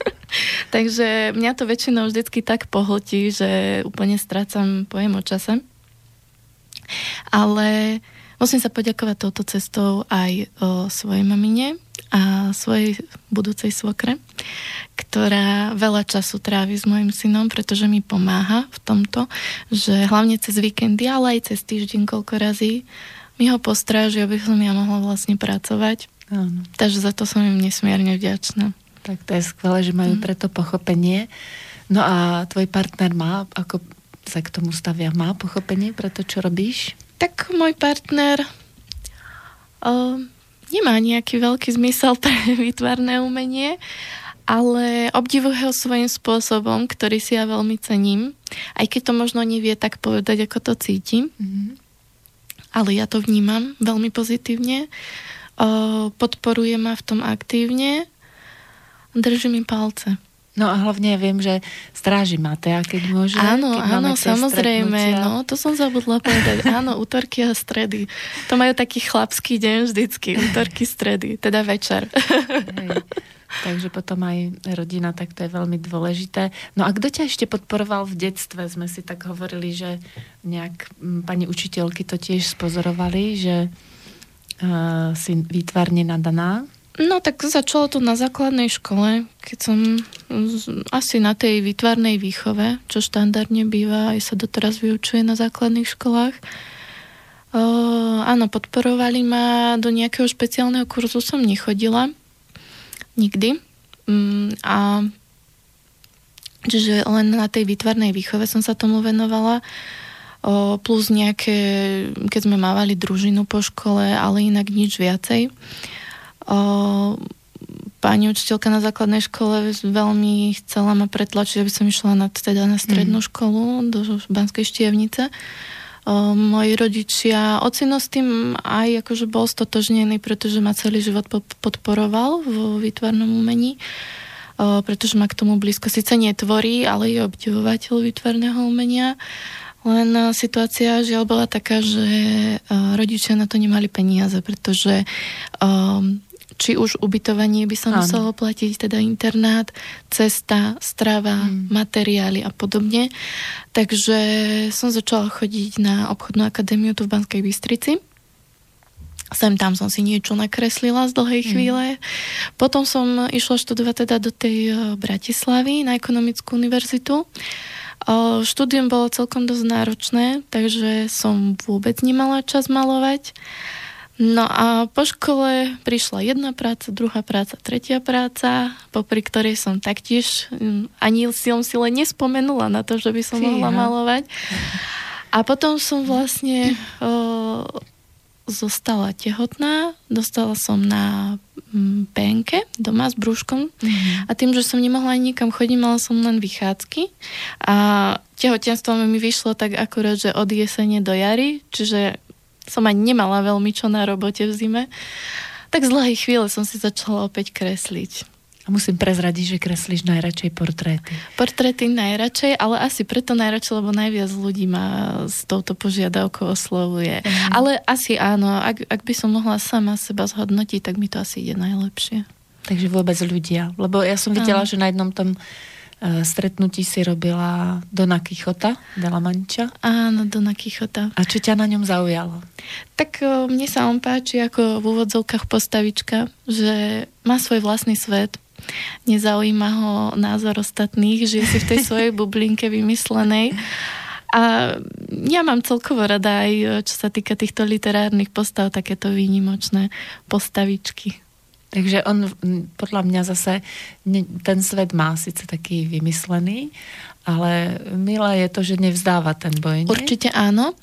Takže mňa to väčšinou vždycky tak pohltí, že úplne strácam pojem o čase. Ale musím sa poďakovať touto cestou aj o svojej mamine a svojej budúcej svokre, ktorá veľa času trávi s mojim synom, pretože mi pomáha v tomto, že hlavne cez víkendy, ale aj cez týždeň koľko razy mi ho postráži, aby som ja mohla vlastne pracovať. Áno. Takže za to som im nesmierne vďačná. Tak to je skvelé, že majú mm. preto pochopenie. No a tvoj partner má ako sa k tomu stavia? Má pochopenie pre to, čo robíš? Tak môj partner uh, nemá nejaký veľký zmysel pre výtvarné umenie, ale obdivuje ho svojím spôsobom, ktorý si ja veľmi cením. Aj keď to možno nevie tak povedať, ako to cítim. Mm-hmm. Ale ja to vnímam veľmi pozitívne. Uh, podporuje ma v tom aktívne. Drží mi palce. No a hlavne ja viem, že stráži Matea, keď môže. Áno, keď áno, samozrejme. No, to som zabudla povedať. Áno, útorky a stredy. To majú taký chlapský deň vždycky. Útorky, stredy. Teda večer. Hej. Takže potom aj rodina, tak to je veľmi dôležité. No a kto ťa ešte podporoval v detstve? Sme si tak hovorili, že nejak pani učiteľky to tiež spozorovali, že uh, si výtvarne nadaná. No tak začalo to na základnej škole, keď som asi na tej výtvarnej výchove, čo štandardne býva, aj sa doteraz vyučuje na základných školách. O, áno, podporovali ma, do nejakého špeciálneho kurzu som nechodila. Nikdy. Mm, a čiže len na tej výtvarnej výchove som sa tomu venovala. Plus nejaké, keď sme mávali družinu po škole, ale inak nič viacej. Pani učiteľka na základnej škole veľmi chcela ma pretlačiť, aby som išla na, teda na strednú mm. školu do Banskej štievnice. O, moji rodičia, ocino s tým aj akože bol stotožnený, pretože ma celý život podporoval vo výtvarnom umení, pretože ma k tomu blízko síce netvorí, ale je obdivovateľ výtvarného umenia. Len situácia žiaľ bola taká, že rodičia na to nemali peniaze, pretože um, či už ubytovanie by sa muselo platiť, teda internát, cesta, strava, hmm. materiály a podobne. Takže som začala chodiť na obchodnú akadémiu tu v Banskej Bystrici. Sem tam som si niečo nakreslila z dlhej hmm. chvíle. Potom som išla študovať teda do tej e, Bratislavy na ekonomickú univerzitu. O, štúdium bolo celkom dosť náročné, takže som vôbec nemala čas malovať. No a po škole prišla jedna práca, druhá práca, tretia práca, popri ktorej som taktiež mm, ani som si len nespomenula na to, že by som mohla malovať. A potom som vlastne o, zostala tehotná, dostala som na mm, penke doma s brúškom mm-hmm. a tým, že som nemohla ani nikam chodiť, mala som len vychádzky a tehotenstvo mi vyšlo tak akurát, že od jesene do jary, čiže som ani nemala veľmi čo na robote v zime, tak z dlhej chvíle som si začala opäť kresliť. A musím prezradiť, že kreslíš najradšej portréty. Portréty najradšej, ale asi preto najradšej, lebo najviac ľudí ma s touto požiadavkou oslovuje. Mm. Ale asi áno, ak, ak by som mohla sama seba zhodnotiť, tak mi to asi ide najlepšie. Takže vôbec ľudia. Lebo ja som videla, že na jednom tom stretnutí si robila Dona Kichota, Dela Manča. Áno, Dona Kichota. A čo ťa na ňom zaujalo? Tak uh, mne sa on páči ako v úvodzovkách postavička, že má svoj vlastný svet, nezaujíma ho názor ostatných, že si v tej svojej bublinke vymyslenej a ja mám celkovo rada aj, čo sa týka týchto literárnych postav, takéto výnimočné postavičky. Takže on podľa mňa zase ten svet má síce taký vymyslený, ale milé je to, že nevzdáva ten boj. Nie? Určite áno.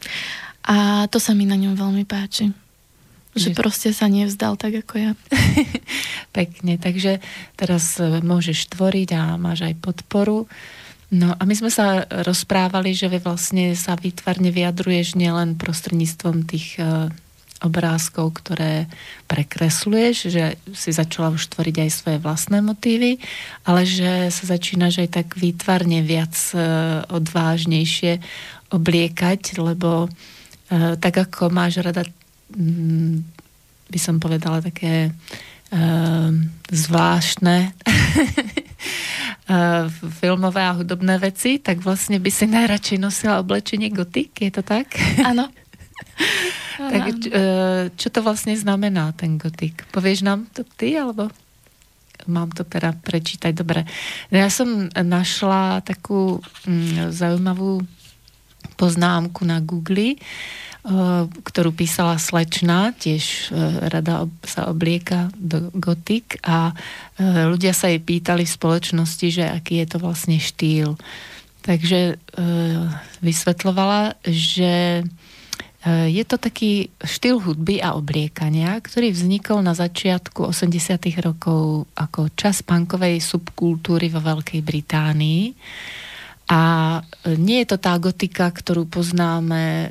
A to sa mi na ňom veľmi páči. Že proste sa nevzdal tak ako ja. Pekne, takže teraz e, môžeš tvoriť a máš aj podporu. No a my sme sa rozprávali, že vy vlastne sa výtvarne vyjadruješ nielen prostredníctvom tých e, obrázkov, ktoré prekresluješ, že si začala už tvoriť aj svoje vlastné motívy, ale že sa začínaš aj tak výtvarne viac e, odvážnejšie obliekať, lebo e, tak ako máš rada, mm, by som povedala, také e, zvláštne filmové a hudobné veci, tak vlastne by si najradšej nosila oblečenie gotik, je to tak? Áno. tak e, čo to vlastne znamená ten gotik? Povieš nám to ty, alebo mám to teda prečítať? Dobre. Ja som našla takú mm, zaujímavú poznámku na Google, e, ktorú písala slečna, tiež e, rada sa oblieka do gotik a ľudia sa jej pýtali v spoločnosti, že aký je to vlastne štýl. Takže vysvetlovala, že je to taký štýl hudby a obliekania, ktorý vznikol na začiatku 80. rokov ako čas punkovej subkultúry vo Veľkej Británii a e, nie je to tá gotika, ktorú poznáme e,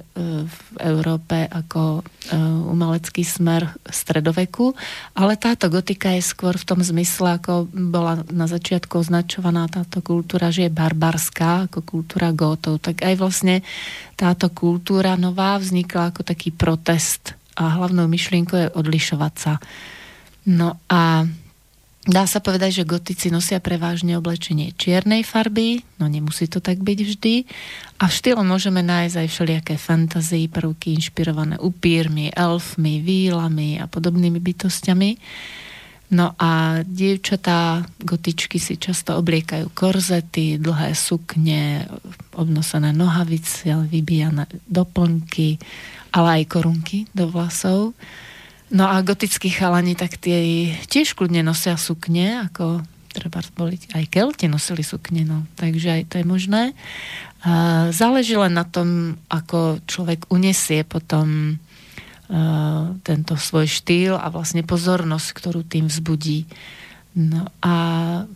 v Európe ako e, umelecký smer stredoveku, ale táto gotika je skôr v tom zmysle, ako bola na začiatku označovaná táto kultúra, že je barbarská, ako kultúra gótov. Tak aj vlastne táto kultúra nová vznikla ako taký protest a hlavnou myšlienkou je odlišovať sa. No a Dá sa povedať, že gotici nosia prevážne oblečenie čiernej farby, no nemusí to tak byť vždy. A v štýle môžeme nájsť aj všelijaké fantazie, prvky inšpirované upírmi, elfmi, vílami a podobnými bytostiami. No a dievčatá gotičky si často obliekajú korzety, dlhé sukne, obnosené nohavice, vybíjane doplnky, ale aj korunky do vlasov. No a gotickí chalani, tak tie tiež kľudne nosia sukne, ako treba boliť. Aj kelti nosili sukne, no. Takže aj to je možné. A záleží len na tom, ako človek unesie potom uh, tento svoj štýl a vlastne pozornosť, ktorú tým vzbudí. No a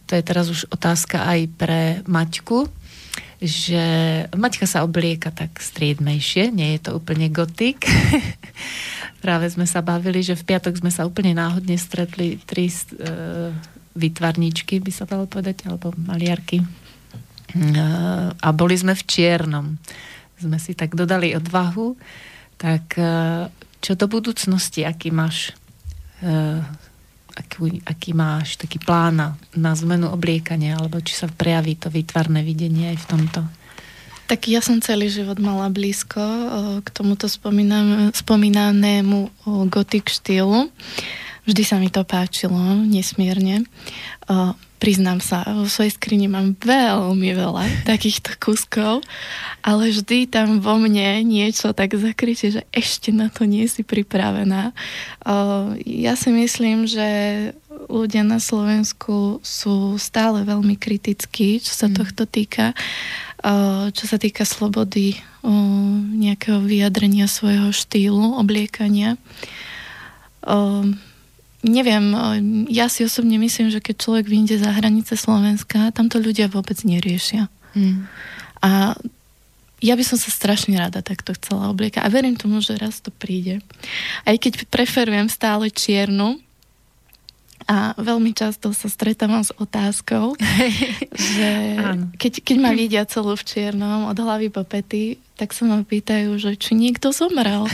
to je teraz už otázka aj pre Maťku, že Maťka sa oblieka tak striedmejšie, nie je to úplne gotik. Práve sme sa bavili, že v piatok sme sa úplne náhodne stretli tri e, vytvarníčky, by sa dalo povedať, alebo maliarky. E, a boli sme v čiernom. Sme si tak dodali odvahu. Tak e, čo do budúcnosti, aký máš e, aký, aký máš taký plán na zmenu obliekania, alebo či sa prejaví to výtvarné videnie aj v tomto? Tak ja som celý život mala blízko k tomuto spomínanému gotik štýlu. Vždy sa mi to páčilo nesmierne priznám sa, vo svojej skrini mám veľmi veľa takýchto kuskov, ale vždy tam vo mne niečo tak zakrytie, že ešte na to nie si pripravená. Ja si myslím, že ľudia na Slovensku sú stále veľmi kritickí, čo sa mm. tohto týka, čo sa týka slobody nejakého vyjadrenia svojho štýlu, obliekania neviem, ja si osobne myslím, že keď človek vyjde za hranice Slovenska, tam to ľudia vôbec neriešia. Mm. A ja by som sa strašne rada takto chcela obliekať a verím tomu, že raz to príde. Aj keď preferujem stále čiernu, a veľmi často sa stretávam s otázkou, že keď, keď ma vidia celú v čiernom od hlavy po pety, tak sa ma pýtajú, že či niekto zomrel.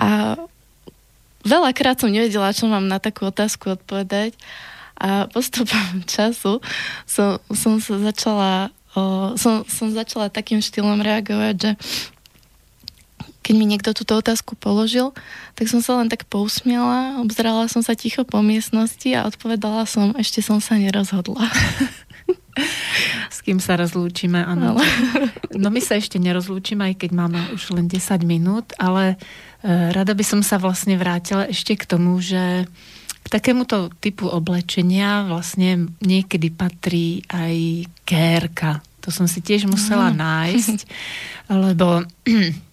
A veľakrát som nevedela, čo mám na takú otázku odpovedať a postupom času som, som sa začala o, som, som začala takým štýlom reagovať, že keď mi niekto túto otázku položil, tak som sa len tak pousmiala, obzrala som sa ticho po miestnosti a odpovedala som, ešte som sa nerozhodla. S kým sa rozlúčime, áno. No my sa ešte nerozlúčime, aj keď máme už len 10 minút, ale e, rada by som sa vlastne vrátila ešte k tomu, že k takémuto typu oblečenia vlastne niekedy patrí aj kérka. To som si tiež musela mm. nájsť, lebo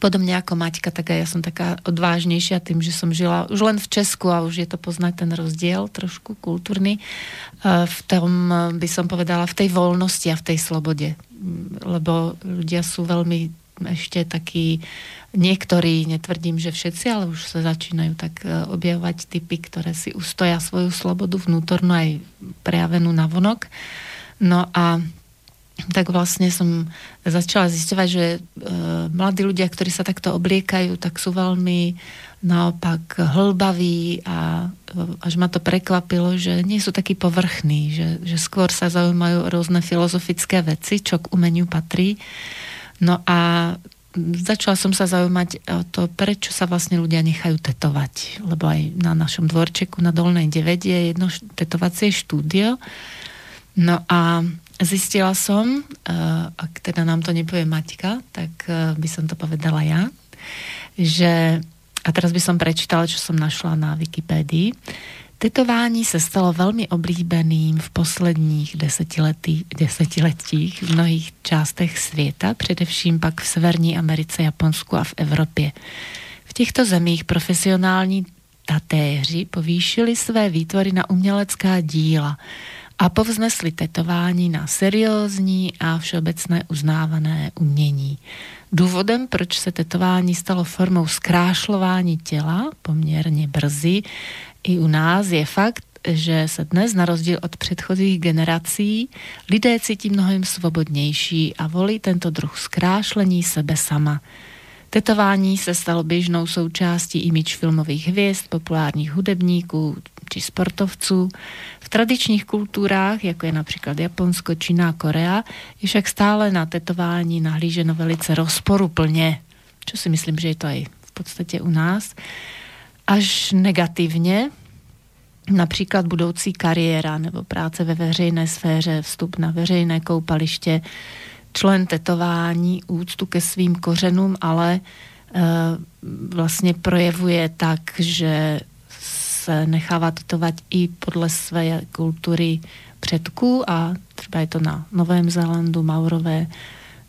podobne ako Maťka, tak aj ja som taká odvážnejšia tým, že som žila už len v Česku a už je to poznať ten rozdiel trošku kultúrny. E, v tom by som povedala v tej voľnosti a v tej slobode. Lebo ľudia sú veľmi ešte takí niektorí, netvrdím, že všetci, ale už sa začínajú tak e, objavovať typy, ktoré si ustoja svoju slobodu vnútornú aj prejavenú na vonok. No a tak vlastne som začala zisťovať, že e, mladí ľudia, ktorí sa takto obliekajú, tak sú veľmi naopak hlbaví a e, až ma to prekvapilo, že nie sú takí povrchní, že, že skôr sa zaujímajú rôzne filozofické veci, čo k umeniu patrí. No a začala som sa zaujímať o to, prečo sa vlastne ľudia nechajú tetovať. Lebo aj na našom dvorčeku na Dolnej 9 je jedno tetovacie štúdio. No a Zistila som, eh, ak teda nám to nepovie Maťka, tak eh, by som to povedala ja, že, a teraz by som prečítala, čo som našla na Wikipédii, Tetování se stalo velmi oblíbeným v posledních desetiletí, desetiletích v mnohých částech světa, především pak v Severní Americe, Japonsku a v Evropě. V těchto zemích profesionální tatéři povýšili své výtvory na umělecká díla – a povznesli tetování na seriózní a všeobecné uznávané umění. Důvodem, proč se tetování stalo formou zkrášlování těla poměrně brzy, i u nás je fakt, že se dnes na rozdíl od předchozích generací lidé cítí mnohem svobodnější a volí tento druh zkrášlení sebe sama. Tetování se stalo běžnou součástí imič filmových hvězd, populárních hudebníků či sportovců. V tradičních kultúrách, jako je například Japonsko, Čína Korea, je však stále na tetování nahlíženo velice rozporuplně, čo si myslím, že je to aj v podstatě u nás, až negativně, například budoucí kariéra nebo práce ve veřejné sféře, vstup na veřejné koupaliště, člen tetování, úctu ke svým kořenům, ale e, vlastně projevuje tak, že se nechává tetovať i podle své kultury předků a třeba je to na Novém Zélandu, Maurové.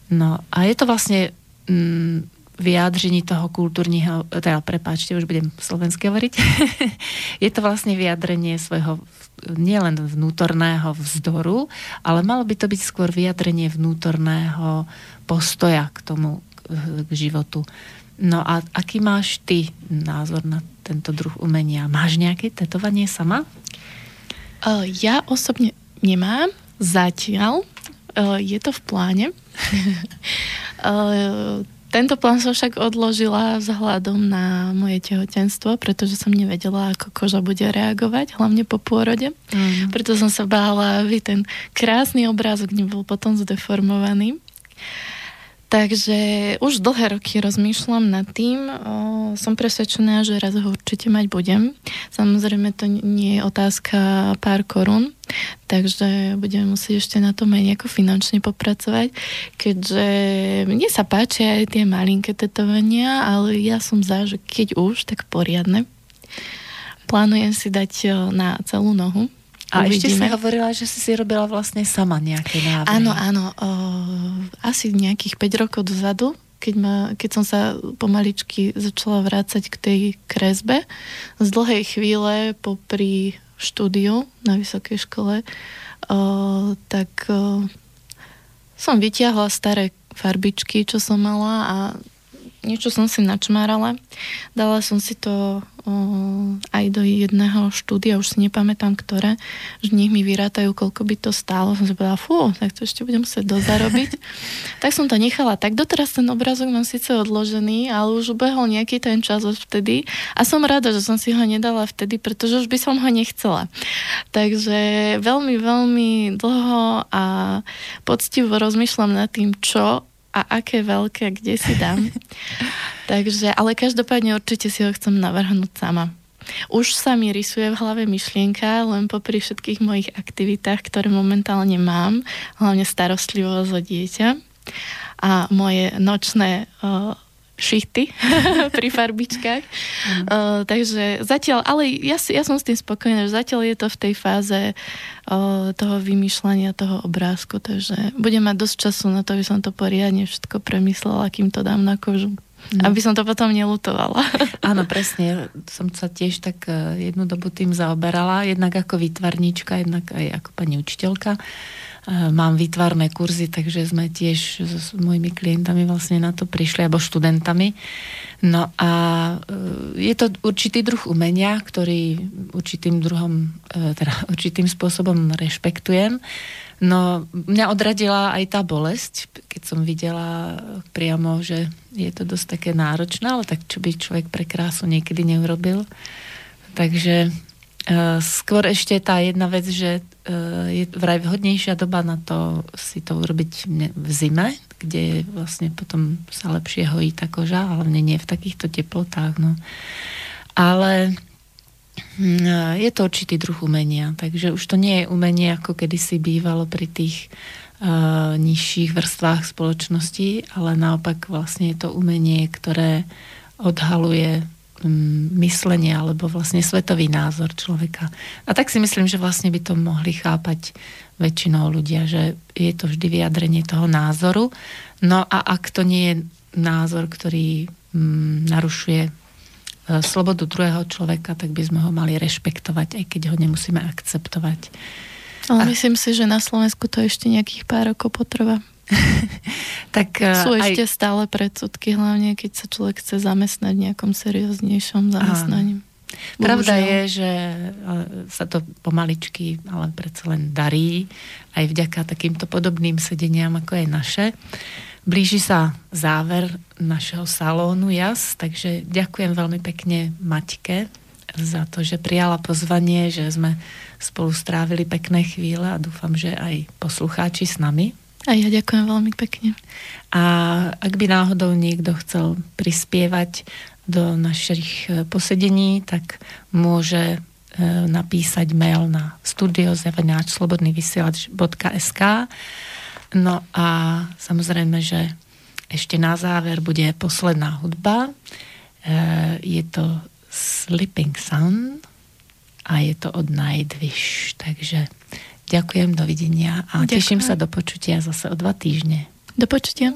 No a je to vlastně mm, vyjádření toho kultúrního, teda prepáčte, už budem slovensky hovoriť, je to vlastne vyjadrenie svojho nielen vnútorného vzdoru, ale malo by to byť skôr vyjadrenie vnútorného postoja k tomu, k životu. No a aký máš ty názor na tento druh umenia? Máš nejaké tetovanie sama? Uh, ja osobne nemám zatiaľ. Uh, je to v pláne. uh, tento plán som však odložila vzhľadom na moje tehotenstvo, pretože som nevedela, ako koža bude reagovať, hlavne po pôrode. Mm. Preto som sa bála, aby ten krásny obrázok nebol potom zdeformovaný. Takže už dlhé roky rozmýšľam nad tým. O, som presvedčená, že raz ho určite mať budem. Samozrejme to nie je otázka pár korún, takže budeme musieť ešte na tom aj nejako finančne popracovať, keďže mne sa páčia aj tie malinké tetovania, ale ja som za, že keď už, tak poriadne. Plánujem si dať na celú nohu a Uvidíme. ešte si hovorila, že si si robila vlastne sama nejaké návrhy. Áno, áno. O, asi nejakých 5 rokov dozadu, keď, ma, keď som sa pomaličky začala vrácať k tej kresbe, z dlhej chvíle popri štúdiu na vysokej škole, o, tak o, som vytiahla staré farbičky, čo som mala a niečo som si načmárala. Dala som si to aj do jedného štúdia, už si nepamätám ktoré, že nech mi vyrátajú, koľko by to stálo. Som si povedala, fú, tak to ešte budem musieť dozarobiť. tak som to nechala. Tak doteraz ten obrazok mám síce odložený, ale už ubehol nejaký ten čas od vtedy a som rada, že som si ho nedala vtedy, pretože už by som ho nechcela. Takže veľmi, veľmi dlho a poctivo rozmýšľam nad tým, čo a aké veľké, kde si dám. Takže, ale každopádne určite si ho chcem navrhnúť sama. Už sa mi rysuje v hlave myšlienka, len popri všetkých mojich aktivitách, ktoré momentálne mám, hlavne starostlivosť o dieťa a moje nočné uh, šity pri farbičkách. Mm. Uh, takže zatiaľ, ale ja, si, ja som s tým spokojná, že zatiaľ je to v tej fáze uh, toho vymýšľania toho obrázku, takže budem mať dosť času na to, aby som to poriadne všetko premyslela, kým to dám na kožu. No. Aby som to potom nelutovala. Áno, presne. Som sa tiež tak e, jednu dobu tým zaoberala, jednak ako výtvarníčka, jednak aj ako pani učiteľka. E, mám výtvarné kurzy, takže sme tiež s mojimi klientami vlastne na to prišli, alebo študentami. No a e, je to určitý druh umenia, ktorý určitým druhom, e, teda určitým spôsobom rešpektujem. No mňa odradila aj tá bolesť, keď som videla priamo, že je to dosť také náročné, ale tak čo by človek pre krásu niekedy neurobil. Takže skôr ešte tá jedna vec, že je vraj vhodnejšia doba na to si to urobiť v zime, kde vlastne potom sa lepšie hojí tá koža, hlavne nie v takýchto teplotách. No. Ale hm, eh, je to určitý druh umenia, takže už to nie je umenie, ako kedysi bývalo pri tých uh, nižších vrstvách spoločnosti, ale naopak vlastne je to umenie, ktoré odhaluje myslenie alebo vlastne svetový názor človeka. A tak si myslím, že vlastne by to mohli chápať väčšinou ľudia, že je to vždy vyjadrenie toho názoru. No a ak to nie je názor, ktorý mm, narušuje e, slobodu druhého človeka, tak by sme ho mali rešpektovať, aj keď ho nemusíme akceptovať. Ale a... myslím si, že na Slovensku to ešte nejakých pár rokov potrvá. Tak, e, Sú ešte aj... stále predsudky, hlavne keď sa človek chce zamestnať v nejakom serióznejšom zamestnaní. Pravda je, že e, sa to pomaličky, ale predsa len darí, aj vďaka takýmto podobným sedeniam, ako je naše. Blíži sa záver našeho salónu JAS, takže ďakujem veľmi pekne Maťke za to, že prijala pozvanie, že sme spolu strávili pekné chvíle a dúfam, že aj poslucháči s nami. A ja ďakujem veľmi pekne. A ak by náhodou niekto chcel prispievať do našich e, posedení, tak môže e, napísať mail na studiozavináčslobodnyvysielač.sk No a samozrejme, že ešte na záver bude posledná hudba. E, je to Sleeping Sun a je to od Nightwish. Takže Ďakujem, dovidenia a Ďakujem. teším sa do počutia zase o dva týždne. Do počutia.